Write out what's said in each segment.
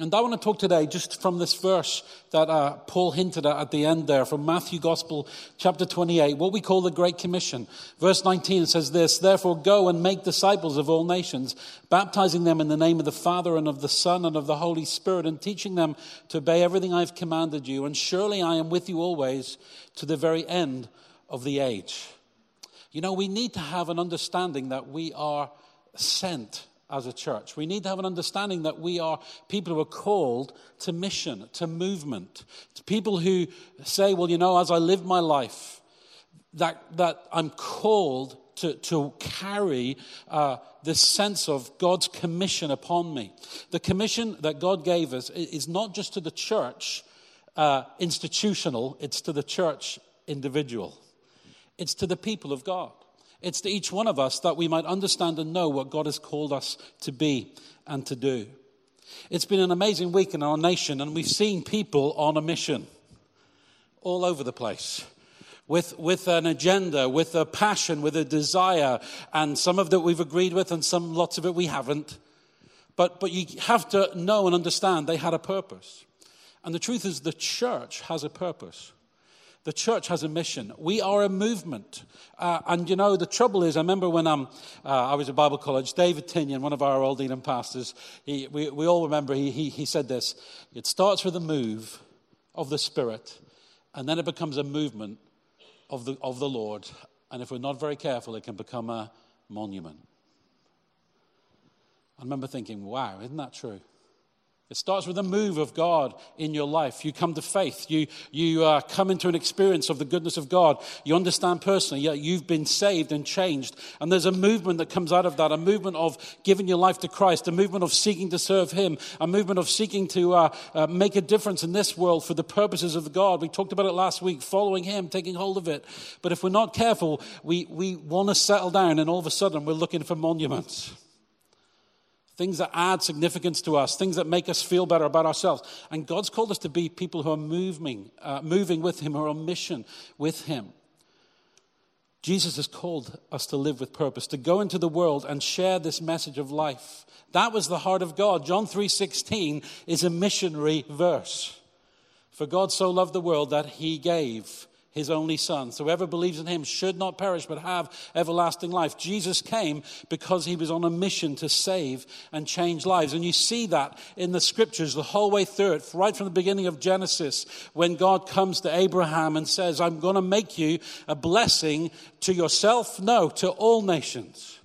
And I want to talk today just from this verse that uh, Paul hinted at at the end there from Matthew Gospel, chapter 28, what we call the Great Commission. Verse 19 says this Therefore, go and make disciples of all nations, baptizing them in the name of the Father and of the Son and of the Holy Spirit, and teaching them to obey everything I've commanded you. And surely I am with you always to the very end of the age. You know, we need to have an understanding that we are sent as a church. We need to have an understanding that we are people who are called to mission, to movement, to people who say, well, you know, as I live my life, that, that I'm called to, to carry uh, this sense of God's commission upon me. The commission that God gave us is not just to the church uh, institutional, it's to the church individual, it's to the people of God. It's to each one of us that we might understand and know what God has called us to be and to do. It's been an amazing week in our nation, and we've seen people on a mission all over the place. With, with an agenda, with a passion, with a desire, and some of that we've agreed with, and some lots of it we haven't. But, but you have to know and understand they had a purpose. And the truth is, the church has a purpose. The church has a mission. We are a movement. Uh, and you know, the trouble is, I remember when um, uh, I was at Bible college, David Tinian, one of our old Elim pastors, he, we, we all remember he, he, he said this it starts with a move of the Spirit, and then it becomes a movement of the, of the Lord. And if we're not very careful, it can become a monument. I remember thinking, wow, isn't that true? It starts with a move of God in your life. You come to faith. You, you uh, come into an experience of the goodness of God. You understand personally, yeah, you've been saved and changed. And there's a movement that comes out of that a movement of giving your life to Christ, a movement of seeking to serve Him, a movement of seeking to uh, uh, make a difference in this world for the purposes of God. We talked about it last week, following Him, taking hold of it. But if we're not careful, we, we want to settle down, and all of a sudden we're looking for monuments things that add significance to us, things that make us feel better about ourselves. And God's called us to be people who are moving, uh, moving with Him, who are on mission with Him. Jesus has called us to live with purpose, to go into the world and share this message of life. That was the heart of God. John 3:16 is a missionary verse. For God so loved the world that he gave his only son. So whoever believes in him should not perish but have everlasting life. Jesus came because he was on a mission to save and change lives. And you see that in the scriptures the whole way through it, right from the beginning of Genesis, when God comes to Abraham and says, I'm going to make you a blessing to yourself, no, to all nations.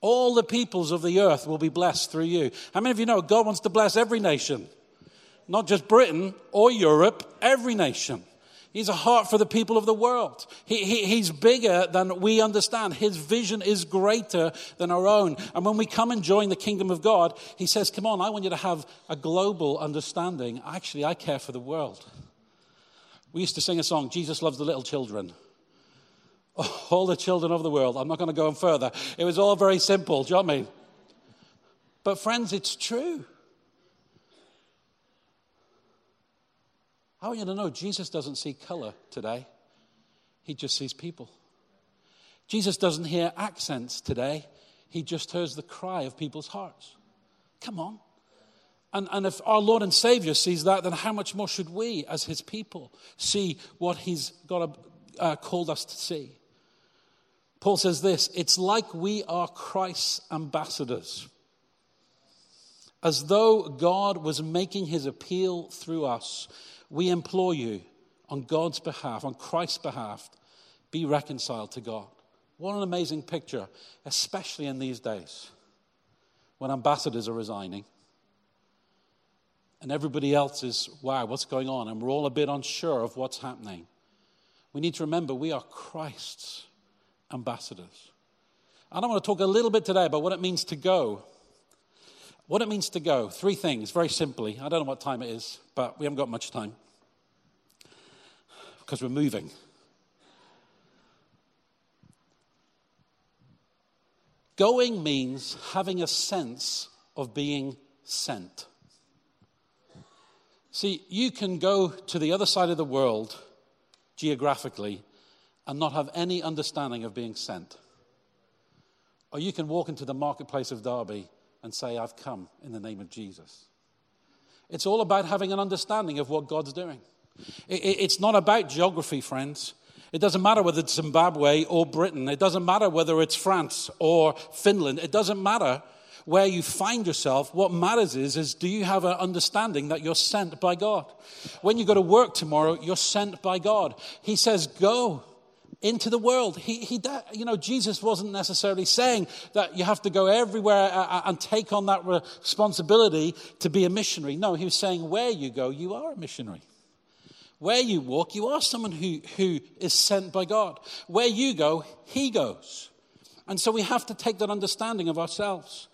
All the peoples of the earth will be blessed through you. How many of you know God wants to bless every nation? Not just Britain or Europe, every nation. He's a heart for the people of the world. He, he, he's bigger than we understand. His vision is greater than our own. And when we come and join the kingdom of God, he says, Come on, I want you to have a global understanding. Actually, I care for the world. We used to sing a song, Jesus loves the little children. All the children of the world. I'm not going to go on further. It was all very simple. Do you know what I mean? But, friends, it's true. I want you to know Jesus doesn't see color today, he just sees people. Jesus doesn't hear accents today, he just hears the cry of people's hearts. Come on. And, and if our Lord and Savior sees that, then how much more should we, as his people, see what he's got uh, called us to see? Paul says this it's like we are Christ's ambassadors. As though God was making his appeal through us we implore you on God's behalf, on Christ's behalf, be reconciled to God. What an amazing picture, especially in these days when ambassadors are resigning and everybody else is, wow, what's going on? And we're all a bit unsure of what's happening. We need to remember we are Christ's ambassadors. And I want to talk a little bit today about what it means to go what it means to go, three things, very simply. I don't know what time it is, but we haven't got much time because we're moving. Going means having a sense of being sent. See, you can go to the other side of the world geographically and not have any understanding of being sent. Or you can walk into the marketplace of Derby and say, I've come in the name of Jesus. It's all about having an understanding of what God's doing. It's not about geography, friends. It doesn't matter whether it's Zimbabwe or Britain. It doesn't matter whether it's France or Finland. It doesn't matter where you find yourself. What matters is, is do you have an understanding that you're sent by God? When you go to work tomorrow, you're sent by God. He says, go into the world. He, he, you know, Jesus wasn't necessarily saying that you have to go everywhere uh, uh, and take on that responsibility to be a missionary. No, he was saying where you go, you are a missionary. Where you walk, you are someone who, who is sent by God. Where you go, he goes. And so we have to take that understanding of ourselves.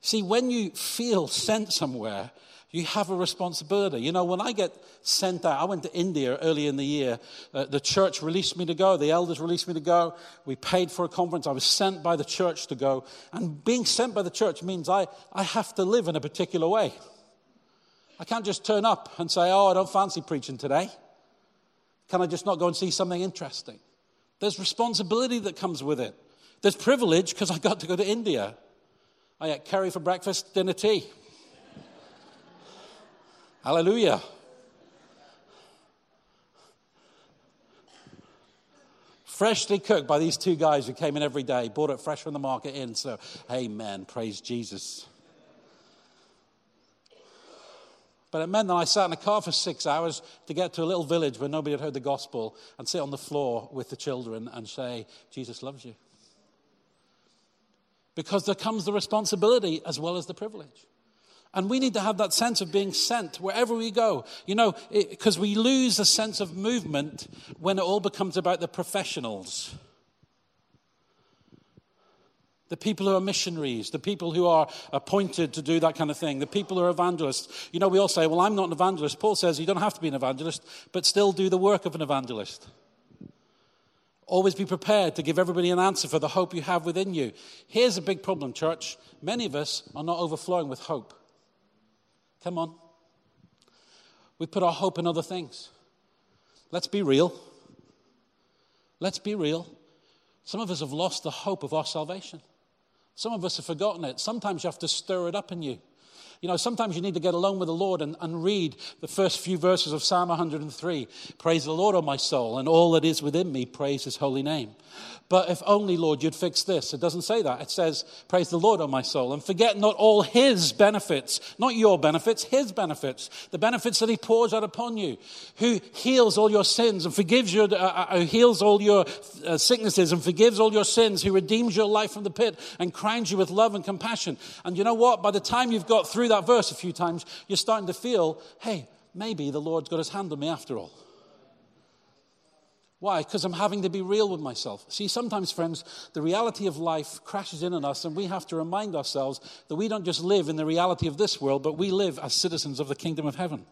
See, when you feel sent somewhere, you have a responsibility. You know, when I get sent out, I went to India early in the year. Uh, the church released me to go. The elders released me to go. We paid for a conference. I was sent by the church to go. And being sent by the church means I, I have to live in a particular way. I can't just turn up and say, oh, I don't fancy preaching today. Can I just not go and see something interesting? There's responsibility that comes with it. There's privilege because I got to go to India. I ate curry for breakfast, dinner, tea. Hallelujah. Freshly cooked by these two guys who came in every day, bought it fresh from the market in. So, amen. Praise Jesus. But it meant that I sat in a car for six hours to get to a little village where nobody had heard the gospel and sit on the floor with the children and say, Jesus loves you. Because there comes the responsibility as well as the privilege. And we need to have that sense of being sent wherever we go. You know, because we lose a sense of movement when it all becomes about the professionals. The people who are missionaries, the people who are appointed to do that kind of thing, the people who are evangelists. You know, we all say, well, I'm not an evangelist. Paul says you don't have to be an evangelist, but still do the work of an evangelist. Always be prepared to give everybody an answer for the hope you have within you. Here's a big problem, church. Many of us are not overflowing with hope. Come on. We put our hope in other things. Let's be real. Let's be real. Some of us have lost the hope of our salvation. Some of us have forgotten it. Sometimes you have to stir it up in you. You know, sometimes you need to get alone with the Lord and, and read the first few verses of Psalm 103. Praise the Lord, O my soul, and all that is within me, praise his holy name. But if only, Lord, you'd fix this. It doesn't say that. It says, Praise the Lord, O my soul, and forget not all his benefits, not your benefits, his benefits, the benefits that he pours out upon you, who heals all your sins and forgives your, uh, uh, heals all your uh, sicknesses and forgives all your sins, who redeems your life from the pit and crowns you with love and compassion. And you know what? By the time you've got through that verse a few times, you're starting to feel, hey, maybe the Lord's got his hand on me after all. Why? Because I'm having to be real with myself. See, sometimes, friends, the reality of life crashes in on us, and we have to remind ourselves that we don't just live in the reality of this world, but we live as citizens of the kingdom of heaven.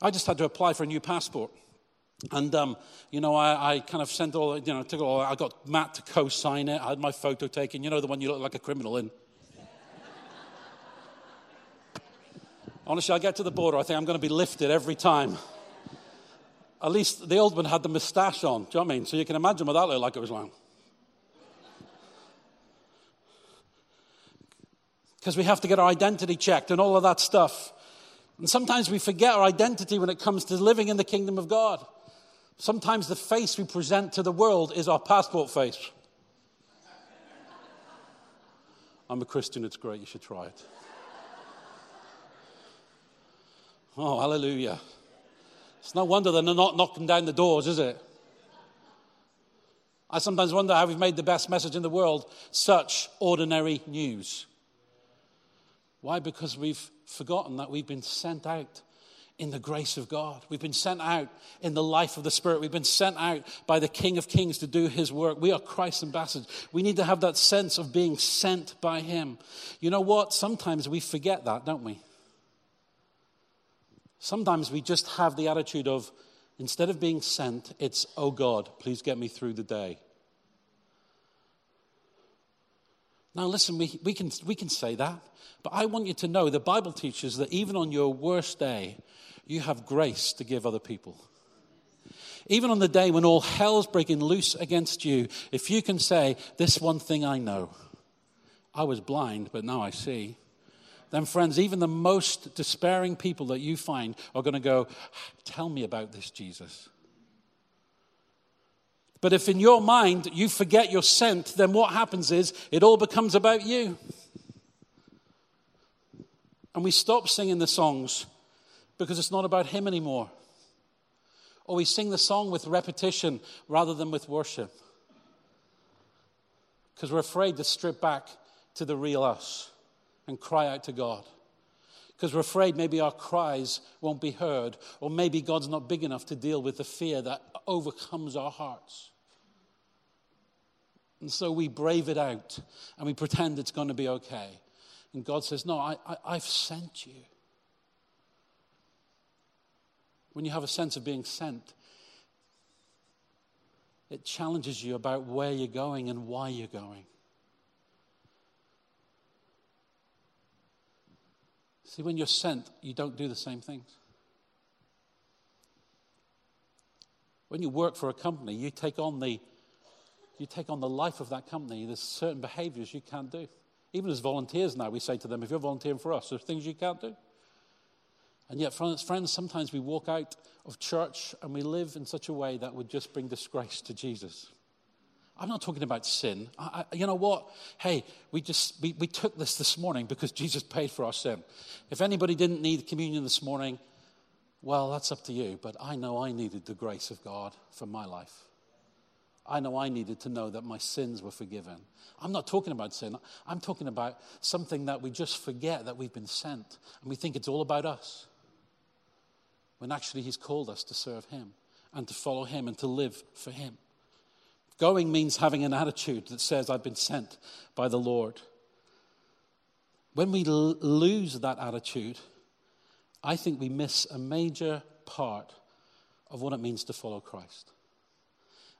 I just had to apply for a new passport. And, um, you know, I, I, kind of sent all, you know, took all, I got Matt to co sign it. I had my photo taken, you know, the one you look like a criminal in. Honestly, I get to the border, I think I'm going to be lifted every time. At least the old one had the moustache on. Do you know what I mean? So you can imagine what that looked like it was like. Because we have to get our identity checked and all of that stuff. And sometimes we forget our identity when it comes to living in the kingdom of God. Sometimes the face we present to the world is our passport face. I'm a Christian, it's great, you should try it. Oh, hallelujah. It's no wonder they're not knocking down the doors, is it? I sometimes wonder how we've made the best message in the world such ordinary news. Why? Because we've forgotten that we've been sent out in the grace of God. We've been sent out in the life of the Spirit. We've been sent out by the King of Kings to do His work. We are Christ's ambassadors. We need to have that sense of being sent by Him. You know what? Sometimes we forget that, don't we? Sometimes we just have the attitude of, instead of being sent, it's, oh God, please get me through the day. Now, listen, we, we, can, we can say that, but I want you to know the Bible teaches that even on your worst day, you have grace to give other people. Even on the day when all hell's breaking loose against you, if you can say, This one thing I know, I was blind, but now I see. Then, friends, even the most despairing people that you find are going to go, Tell me about this, Jesus. But if in your mind you forget you're sent, then what happens is it all becomes about you. And we stop singing the songs because it's not about Him anymore. Or we sing the song with repetition rather than with worship because we're afraid to strip back to the real us and cry out to God. Because we're afraid maybe our cries won't be heard, or maybe God's not big enough to deal with the fear that overcomes our hearts. And so we brave it out and we pretend it's going to be okay. And God says, No, I, I, have sent you. When you have a sense of being sent, it challenges you about where you're going and why you're going. See, when you're sent, you don't do the same things. When you work for a company, you take on the you take on the life of that company. There's certain behaviors you can't do. Even as volunteers now, we say to them, if you're volunteering for us, there's things you can't do. And yet, friends, sometimes we walk out of church and we live in such a way that would just bring disgrace to Jesus. I'm not talking about sin. I, I, you know what? Hey, we just we, we took this this morning because Jesus paid for our sin. If anybody didn't need communion this morning, well, that's up to you. But I know I needed the grace of God for my life. I know I needed to know that my sins were forgiven. I'm not talking about sin. I'm talking about something that we just forget that we've been sent and we think it's all about us. When actually, He's called us to serve Him and to follow Him and to live for Him. Going means having an attitude that says, I've been sent by the Lord. When we l- lose that attitude, I think we miss a major part of what it means to follow Christ.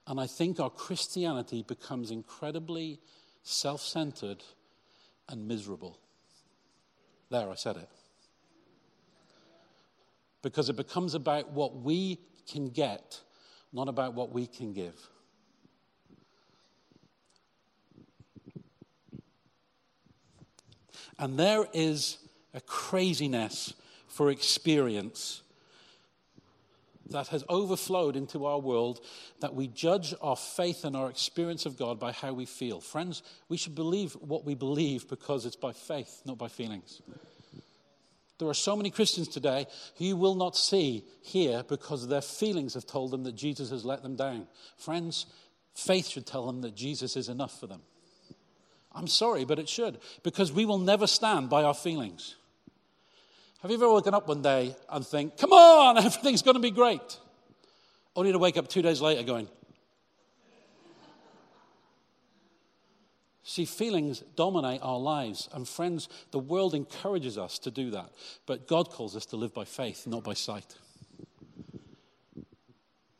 And I think our Christianity becomes incredibly self centered and miserable. There, I said it. Because it becomes about what we can get, not about what we can give. And there is a craziness for experience that has overflowed into our world that we judge our faith and our experience of God by how we feel. Friends, we should believe what we believe because it's by faith, not by feelings. There are so many Christians today who you will not see here because their feelings have told them that Jesus has let them down. Friends, faith should tell them that Jesus is enough for them. I'm sorry, but it should, because we will never stand by our feelings. Have you ever woken up one day and think, come on, everything's going to be great? Only to wake up two days later going, See, feelings dominate our lives. And friends, the world encourages us to do that. But God calls us to live by faith, not by sight.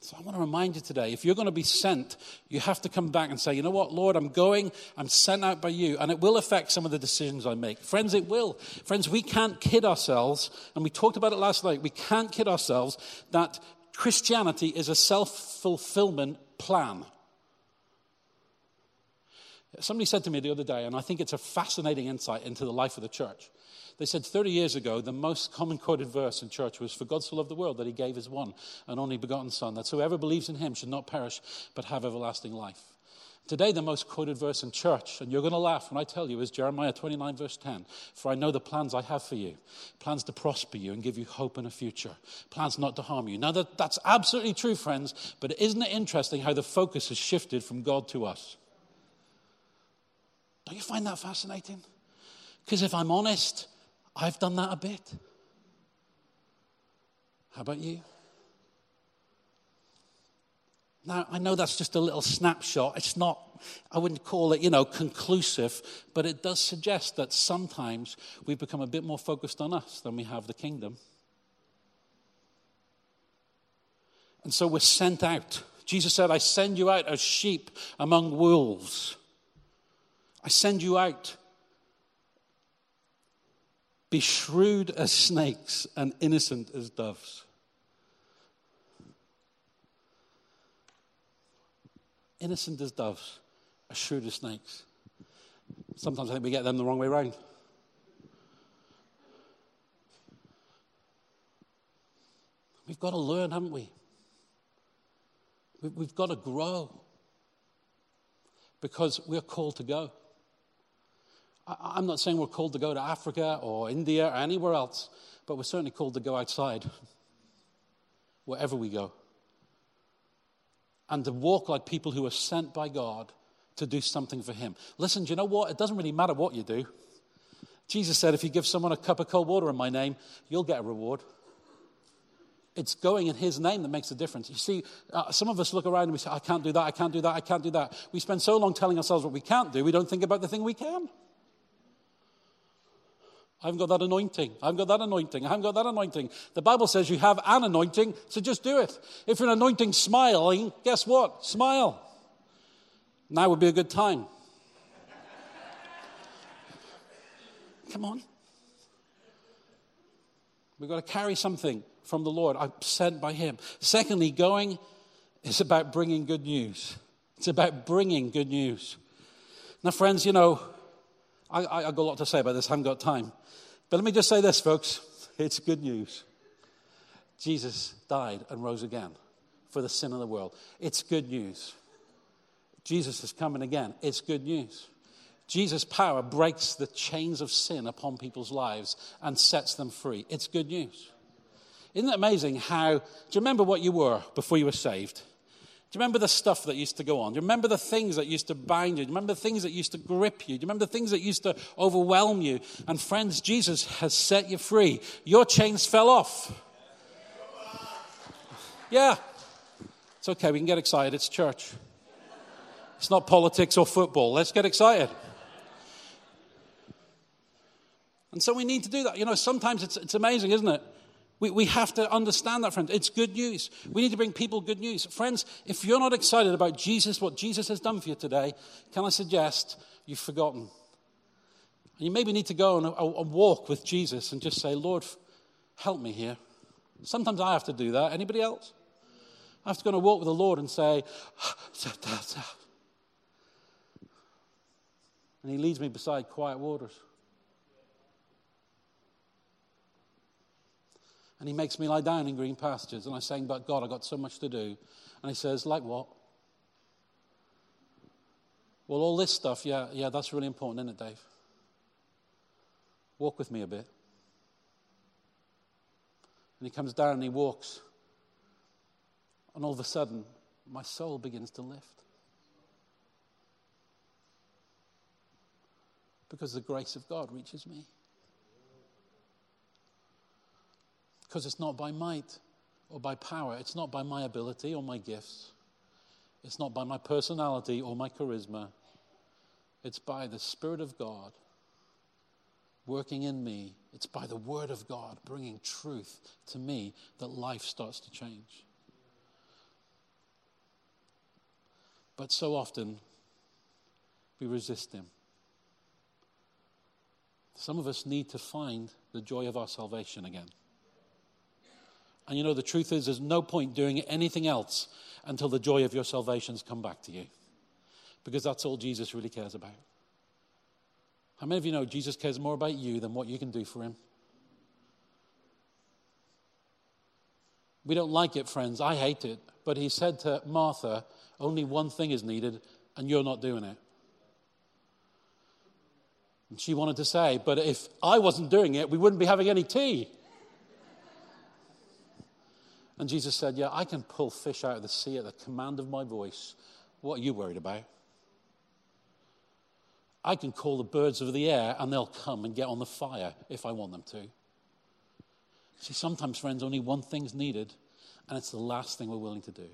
So I want to remind you today if you're going to be sent, you have to come back and say, you know what, Lord, I'm going, I'm sent out by you, and it will affect some of the decisions I make. Friends, it will. Friends, we can't kid ourselves, and we talked about it last night, we can't kid ourselves that Christianity is a self fulfillment plan. Somebody said to me the other day, and I think it's a fascinating insight into the life of the church. They said 30 years ago, the most common quoted verse in church was, For God so loved the world that he gave his one and only begotten Son, that whoever believes in him should not perish but have everlasting life. Today, the most quoted verse in church, and you're going to laugh when I tell you, is Jeremiah 29, verse 10. For I know the plans I have for you plans to prosper you and give you hope and a future, plans not to harm you. Now, that, that's absolutely true, friends, but isn't it interesting how the focus has shifted from God to us? Don't you find that fascinating? Because if I'm honest, I've done that a bit. How about you? Now, I know that's just a little snapshot. It's not, I wouldn't call it, you know, conclusive, but it does suggest that sometimes we've become a bit more focused on us than we have the kingdom. And so we're sent out. Jesus said, I send you out as sheep among wolves. I send you out. Be shrewd as snakes and innocent as doves. Innocent as doves, as shrewd as snakes. Sometimes I think we get them the wrong way around. We've got to learn, haven't we? We've got to grow because we're called to go. I'm not saying we're called to go to Africa or India or anywhere else, but we're certainly called to go outside, wherever we go, and to walk like people who are sent by God to do something for Him. Listen, do you know what? It doesn't really matter what you do. Jesus said, if you give someone a cup of cold water in my name, you'll get a reward. It's going in His name that makes a difference. You see, uh, some of us look around and we say, I can't do that, I can't do that, I can't do that. We spend so long telling ourselves what we can't do, we don't think about the thing we can. I haven't got that anointing. I haven't got that anointing. I haven't got that anointing. The Bible says you have an anointing, so just do it. If you're an anointing smiling, guess what? Smile. Now would be a good time. Come on. We've got to carry something from the Lord. I'm sent by Him. Secondly, going is about bringing good news. It's about bringing good news. Now, friends, you know, I, I, have got a lot to say about this. I haven't got time. But let me just say this, folks. It's good news. Jesus died and rose again for the sin of the world. It's good news. Jesus is coming again. It's good news. Jesus' power breaks the chains of sin upon people's lives and sets them free. It's good news. Isn't it amazing how, do you remember what you were before you were saved? Do you remember the stuff that used to go on? Do you remember the things that used to bind you? Do you remember the things that used to grip you? Do you remember the things that used to overwhelm you? And friends, Jesus has set you free. Your chains fell off. Yeah. It's okay, we can get excited. It's church. It's not politics or football. Let's get excited. And so we need to do that. You know, sometimes it's, it's amazing, isn't it? We, we have to understand that, friends. It's good news. We need to bring people good news. Friends, if you're not excited about Jesus, what Jesus has done for you today, can I suggest you've forgotten? And you maybe need to go on a, a walk with Jesus and just say, Lord, help me here. Sometimes I have to do that. Anybody else? I have to go on a walk with the Lord and say, ah, and He leads me beside quiet waters. And he makes me lie down in green pastures. And I'm saying, But God, I've got so much to do. And he says, Like what? Well, all this stuff, yeah, yeah, that's really important, isn't it, Dave? Walk with me a bit. And he comes down and he walks. And all of a sudden, my soul begins to lift. Because the grace of God reaches me. Because it's not by might or by power, it's not by my ability or my gifts, it's not by my personality or my charisma. It's by the Spirit of God working in me. It's by the Word of God bringing truth to me that life starts to change. But so often, we resist Him. Some of us need to find the joy of our salvation again. And you know, the truth is, there's no point doing anything else until the joy of your salvation's come back to you. Because that's all Jesus really cares about. How many of you know Jesus cares more about you than what you can do for him? We don't like it, friends. I hate it. But he said to Martha, only one thing is needed, and you're not doing it. And she wanted to say, but if I wasn't doing it, we wouldn't be having any tea. And Jesus said, Yeah, I can pull fish out of the sea at the command of my voice. What are you worried about? I can call the birds of the air and they'll come and get on the fire if I want them to. See, sometimes, friends, only one thing's needed, and it's the last thing we're willing to do.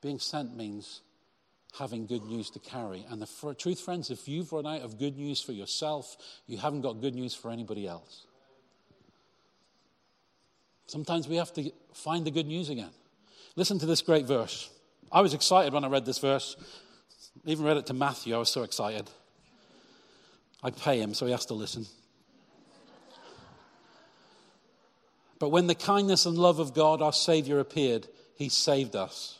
Being sent means having good news to carry. And the truth, friends, if you've run out of good news for yourself, you haven't got good news for anybody else. Sometimes we have to find the good news again. Listen to this great verse. I was excited when I read this verse. I even read it to Matthew. I was so excited. I pay him, so he has to listen. But when the kindness and love of God, our Savior, appeared, he saved us.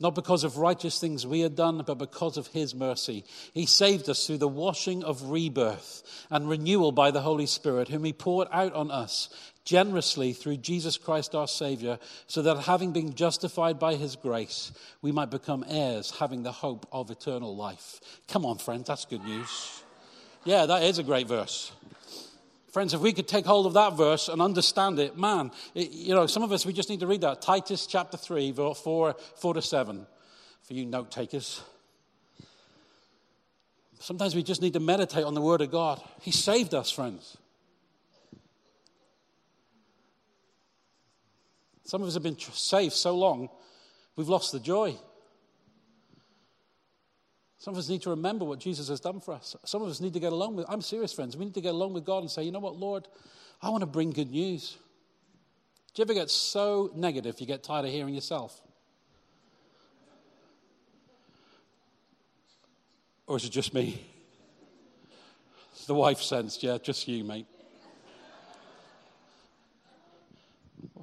not because of righteous things we had done, but because of His mercy. He saved us through the washing of rebirth and renewal by the Holy Spirit, whom He poured out on us generously through Jesus Christ our Savior, so that having been justified by His grace, we might become heirs, having the hope of eternal life. Come on, friends, that's good news. Yeah, that is a great verse. Friends, if we could take hold of that verse and understand it, man, it, you know, some of us, we just need to read that. Titus chapter 3, verse 4, 4 to 7, for you note takers. Sometimes we just need to meditate on the Word of God. He saved us, friends. Some of us have been saved so long, we've lost the joy. Some of us need to remember what Jesus has done for us. Some of us need to get along with, I'm serious, friends. We need to get along with God and say, you know what, Lord, I want to bring good news. Do you ever get so negative you get tired of hearing yourself? Or is it just me? The wife sensed, yeah, just you, mate.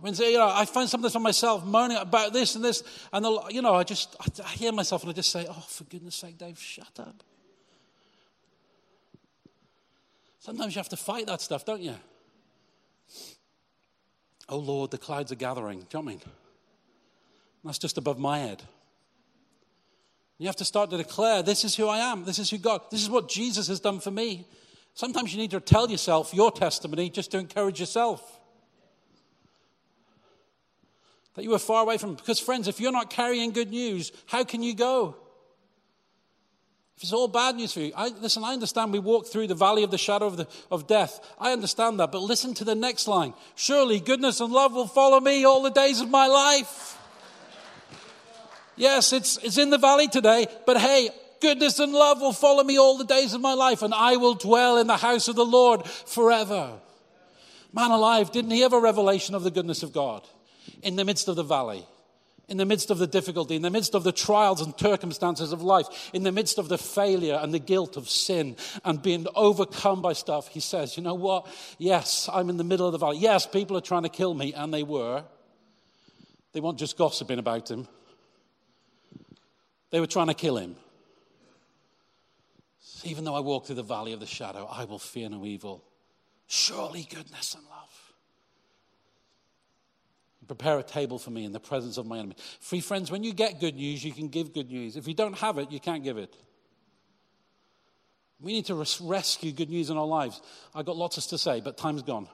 When you know, I find something for myself moaning about this and this, and the, you know, I just I hear myself and I just say, "Oh, for goodness' sake, Dave, shut up." Sometimes you have to fight that stuff, don't you? Oh Lord, the clouds are gathering. Do you know what I mean? That's just above my head. You have to start to declare, this is who I am. This is who God, this is what Jesus has done for me. Sometimes you need to tell yourself your testimony just to encourage yourself that you were far away from. Because, friends, if you're not carrying good news, how can you go? If it's all bad news for you, I, listen, I understand we walk through the valley of the shadow of, the, of death. I understand that. But listen to the next line Surely goodness and love will follow me all the days of my life. Yes, it's, it's in the valley today, but hey, goodness and love will follow me all the days of my life, and I will dwell in the house of the Lord forever. Man alive, didn't he have a revelation of the goodness of God? In the midst of the valley, in the midst of the difficulty, in the midst of the trials and circumstances of life, in the midst of the failure and the guilt of sin and being overcome by stuff, he says, You know what? Yes, I'm in the middle of the valley. Yes, people are trying to kill me, and they were. They weren't just gossiping about him, they were trying to kill him. Even though I walk through the valley of the shadow, I will fear no evil. Surely goodness and love Prepare a table for me in the presence of my enemy. Free friends, when you get good news, you can give good news. If you don't have it, you can't give it. We need to res- rescue good news in our lives. I've got lots to say, but time's gone.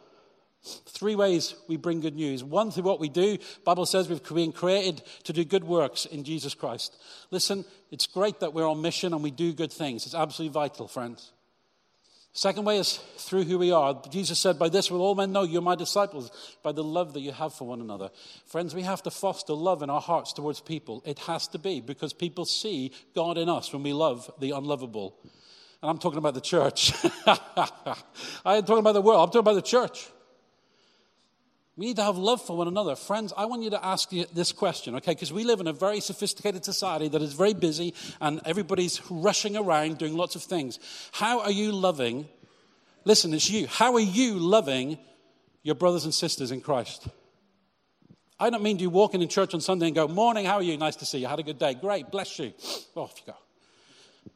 Three ways we bring good news. One, through what we do. Bible says we've been created to do good works in Jesus Christ. Listen, it's great that we're on mission and we do good things. It's absolutely vital, friends. Second way is through who we are. Jesus said, By this will all men know you're my disciples, by the love that you have for one another. Friends, we have to foster love in our hearts towards people. It has to be because people see God in us when we love the unlovable. And I'm talking about the church. I am talking about the world, I'm talking about the church. We need to have love for one another. Friends, I want you to ask this question, okay? Because we live in a very sophisticated society that is very busy and everybody's rushing around doing lots of things. How are you loving? Listen, it's you. How are you loving your brothers and sisters in Christ? I don't mean do you walking in church on Sunday and go, Morning, how are you? Nice to see you. Had a good day. Great, bless you. Oh, off you go.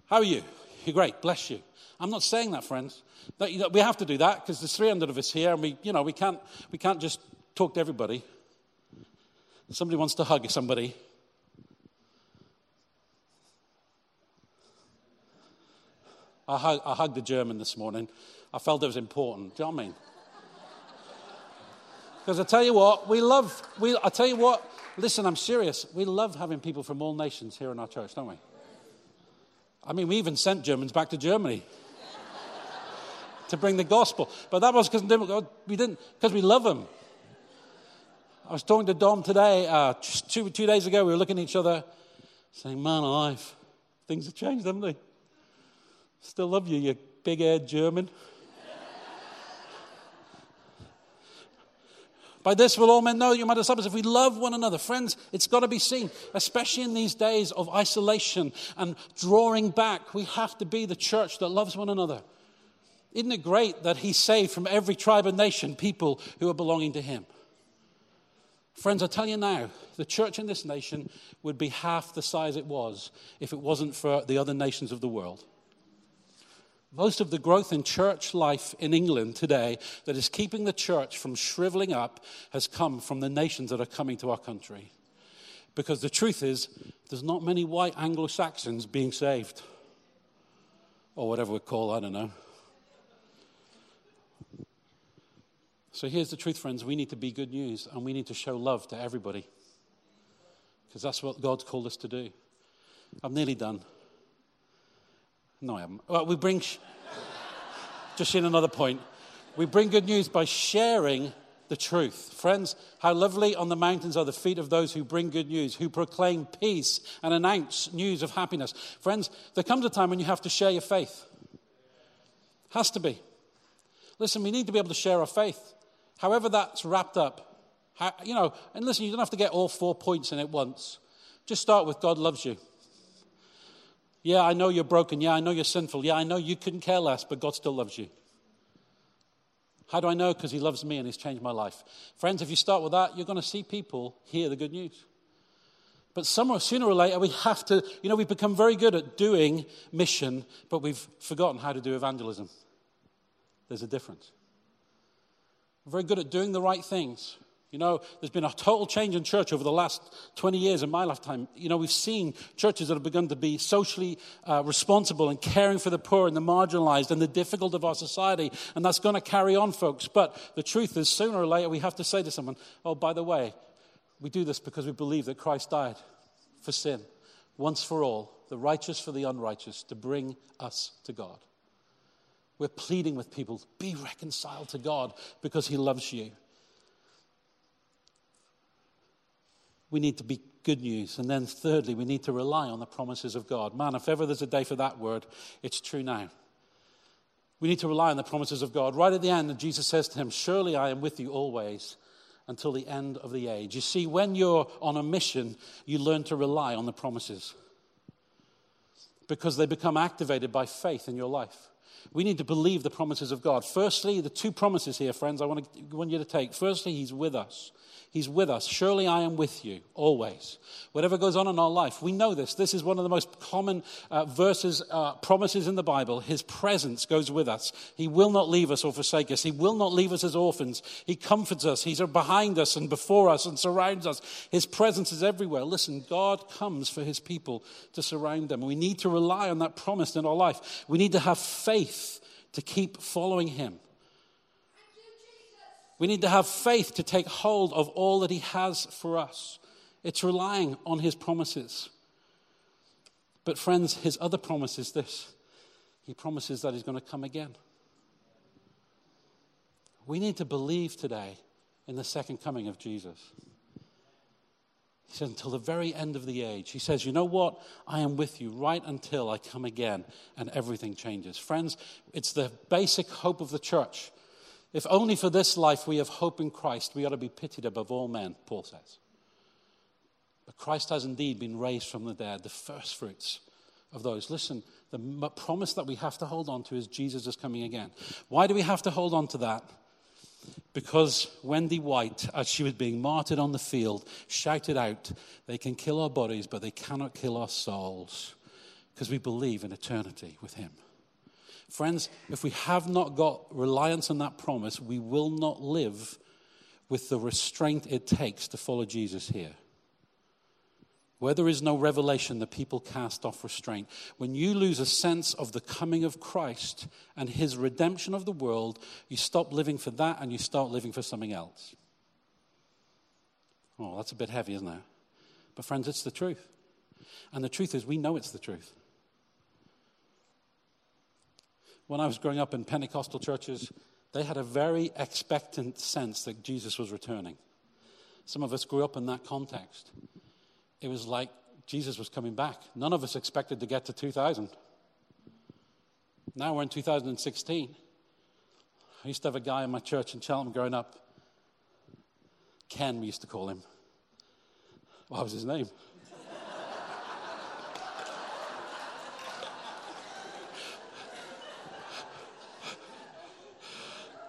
How are you? You're great, bless you. I'm not saying that, friends. That, we have to do that because there's 300 of us here and we, you know, we can't, we can't just talk to everybody. Somebody wants to hug somebody. I, hug, I hugged the German this morning. I felt it was important. Do you know what I mean? Because I tell you what, we love, we, I tell you what, listen, I'm serious. We love having people from all nations here in our church, don't we? I mean, we even sent Germans back to Germany to bring the gospel. But that was because we didn't, because we love them. I was talking to Dom today, uh, two, two days ago, we were looking at each other saying, Man alive, things have changed, haven't they? Still love you, you big haired German. By this will all men know you are my disciples if we love one another. Friends, it's got to be seen, especially in these days of isolation and drawing back. We have to be the church that loves one another. Isn't it great that He saved from every tribe and nation people who are belonging to Him? Friends, I tell you now, the church in this nation would be half the size it was if it wasn't for the other nations of the world. Most of the growth in church life in England today that is keeping the church from shriveling up has come from the nations that are coming to our country. Because the truth is, there's not many white Anglo Saxons being saved. Or whatever we call, I don't know. So here's the truth, friends. We need to be good news and we need to show love to everybody. Because that's what God's called us to do. I'm nearly done. No, I haven't. Well, we bring, just in another point, we bring good news by sharing the truth. Friends, how lovely on the mountains are the feet of those who bring good news, who proclaim peace and announce news of happiness. Friends, there comes a time when you have to share your faith. Has to be. Listen, we need to be able to share our faith. However, that's wrapped up. How, you know, and listen, you don't have to get all four points in at once. Just start with God loves you. Yeah, I know you're broken. Yeah, I know you're sinful. Yeah, I know you couldn't care less, but God still loves you. How do I know? Because He loves me and He's changed my life. Friends, if you start with that, you're going to see people hear the good news. But somewhere, sooner or later, we have to, you know, we've become very good at doing mission, but we've forgotten how to do evangelism. There's a difference. We're very good at doing the right things, you know, there's been a total change in church over the last 20 years in my lifetime. You know, we've seen churches that have begun to be socially uh, responsible and caring for the poor and the marginalized and the difficult of our society. And that's going to carry on, folks. But the truth is, sooner or later, we have to say to someone, oh, by the way, we do this because we believe that Christ died for sin once for all, the righteous for the unrighteous, to bring us to God. We're pleading with people, be reconciled to God because he loves you. we need to be good news. And then, thirdly, we need to rely on the promises of God. Man, if ever there's a day for that word, it's true now. We need to rely on the promises of God. Right at the end, Jesus says to him, Surely I am with you always until the end of the age. You see, when you're on a mission, you learn to rely on the promises because they become activated by faith in your life. We need to believe the promises of God. Firstly, the two promises here, friends, I want, to, want you to take. Firstly, He's with us. He's with us. Surely I am with you always. Whatever goes on in our life, we know this. This is one of the most common uh, verses, uh, promises in the Bible. His presence goes with us. He will not leave us or forsake us. He will not leave us as orphans. He comforts us. He's behind us and before us and surrounds us. His presence is everywhere. Listen, God comes for his people to surround them. We need to rely on that promise in our life. We need to have faith to keep following him. We need to have faith to take hold of all that He has for us. It's relying on His promises. But, friends, His other promise is this He promises that He's going to come again. We need to believe today in the second coming of Jesus. He says, until the very end of the age. He says, You know what? I am with you right until I come again and everything changes. Friends, it's the basic hope of the church if only for this life we have hope in Christ, we ought to be pitied above all men, Paul says. But Christ has indeed been raised from the dead, the first fruits of those. Listen, the promise that we have to hold on to is Jesus is coming again. Why do we have to hold on to that? Because Wendy White, as she was being martyred on the field, shouted out, They can kill our bodies, but they cannot kill our souls, because we believe in eternity with Him. Friends, if we have not got reliance on that promise, we will not live with the restraint it takes to follow Jesus here. Where there is no revelation, the people cast off restraint. When you lose a sense of the coming of Christ and his redemption of the world, you stop living for that and you start living for something else. Oh, that's a bit heavy, isn't it? But, friends, it's the truth. And the truth is, we know it's the truth. when I was growing up in Pentecostal churches, they had a very expectant sense that Jesus was returning. Some of us grew up in that context. It was like Jesus was coming back. None of us expected to get to 2000. Now we're in 2016. I used to have a guy in my church in Cheltenham growing up. Ken, we used to call him. What was his name?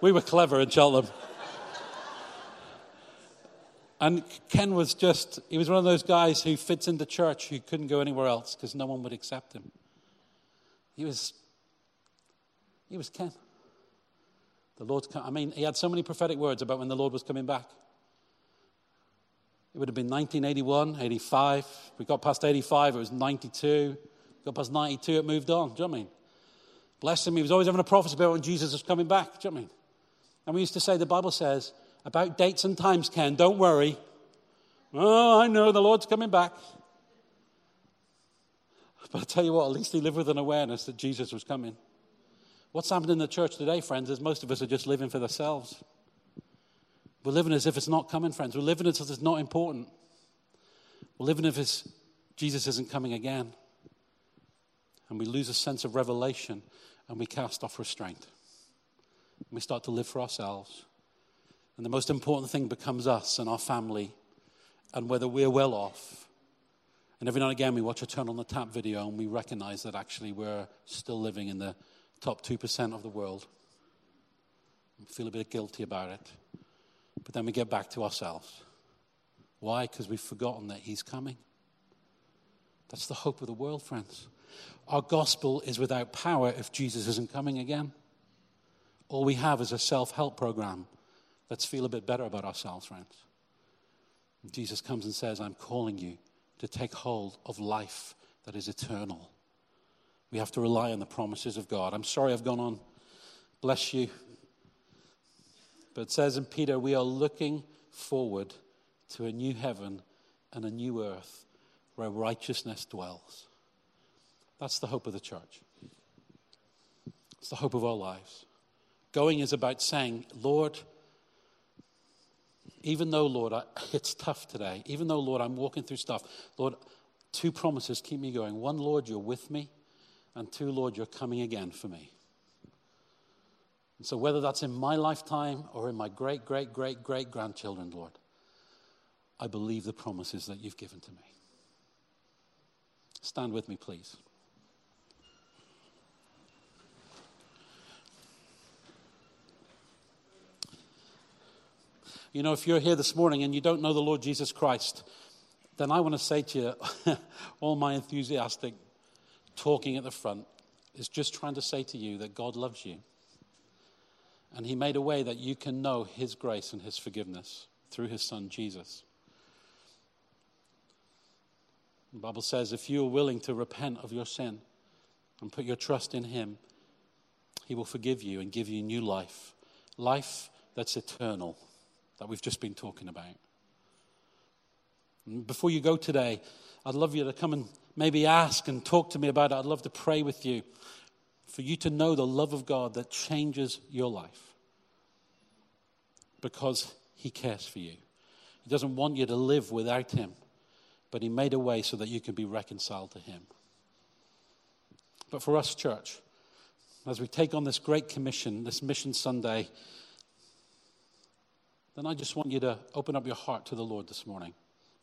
We were clever in Cheltenham. And Ken was just, he was one of those guys who fits into church who couldn't go anywhere else because no one would accept him. He was, he was Ken. The come. I mean, he had so many prophetic words about when the Lord was coming back. It would have been 1981, 85. We got past 85, it was 92. We got past 92, it moved on. Do you know what I mean? Bless him, he was always having a prophecy about when Jesus was coming back. Do you know what I mean? And we used to say, the Bible says, about dates and times, Ken, don't worry. Oh, I know the Lord's coming back. But I tell you what, at least he lived with an awareness that Jesus was coming. What's happened in the church today, friends, is most of us are just living for themselves. We're living as if it's not coming, friends. We're living as if it's not important. We're living as if Jesus isn't coming again. And we lose a sense of revelation and we cast off restraint. We start to live for ourselves. And the most important thing becomes us and our family and whether we're well off. And every now and again, we watch a turn on the tap video and we recognize that actually we're still living in the top 2% of the world. We feel a bit guilty about it. But then we get back to ourselves. Why? Because we've forgotten that He's coming. That's the hope of the world, friends. Our gospel is without power if Jesus isn't coming again. All we have is a self help program. Let's feel a bit better about ourselves, friends. Jesus comes and says, I'm calling you to take hold of life that is eternal. We have to rely on the promises of God. I'm sorry I've gone on. Bless you. But it says in Peter, we are looking forward to a new heaven and a new earth where righteousness dwells. That's the hope of the church. It's the hope of our lives. Going is about saying, Lord, even though, Lord, I, it's tough today, even though, Lord, I'm walking through stuff, Lord, two promises keep me going. One, Lord, you're with me, and two, Lord, you're coming again for me. And so, whether that's in my lifetime or in my great, great, great, great grandchildren, Lord, I believe the promises that you've given to me. Stand with me, please. You know, if you're here this morning and you don't know the Lord Jesus Christ, then I want to say to you, all my enthusiastic talking at the front is just trying to say to you that God loves you. And He made a way that you can know His grace and His forgiveness through His Son, Jesus. The Bible says if you are willing to repent of your sin and put your trust in Him, He will forgive you and give you new life. Life that's eternal, that we've just been talking about. Before you go today, I'd love you to come and maybe ask and talk to me about it. I'd love to pray with you for you to know the love of God that changes your life because He cares for you. He doesn't want you to live without Him, but He made a way so that you can be reconciled to Him. But for us, church, as we take on this great commission, this Mission Sunday, then I just want you to open up your heart to the Lord this morning,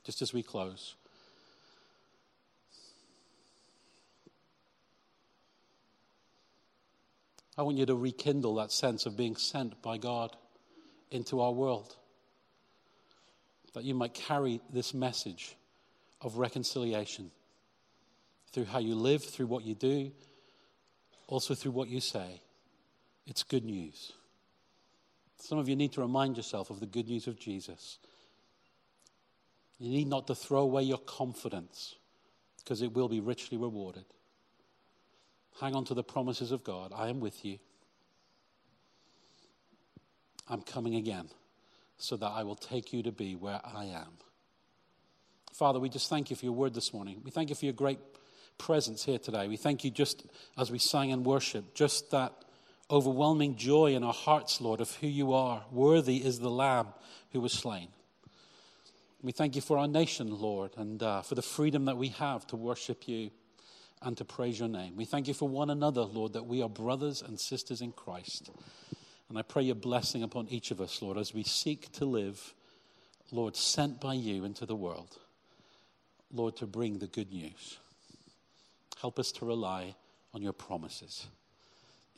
just as we close. I want you to rekindle that sense of being sent by God into our world. That you might carry this message of reconciliation through how you live, through what you do, also through what you say. It's good news. Some of you need to remind yourself of the good news of Jesus. You need not to throw away your confidence because it will be richly rewarded. Hang on to the promises of God. I am with you. I'm coming again so that I will take you to be where I am. Father, we just thank you for your word this morning. We thank you for your great presence here today. We thank you just as we sang and worship, just that overwhelming joy in our hearts, Lord, of who you are. Worthy is the Lamb who was slain. We thank you for our nation, Lord, and uh, for the freedom that we have to worship you and to praise your name. We thank you for one another, Lord, that we are brothers and sisters in Christ. And I pray your blessing upon each of us, Lord, as we seek to live, Lord, sent by you into the world, Lord, to bring the good news. Help us to rely on your promises.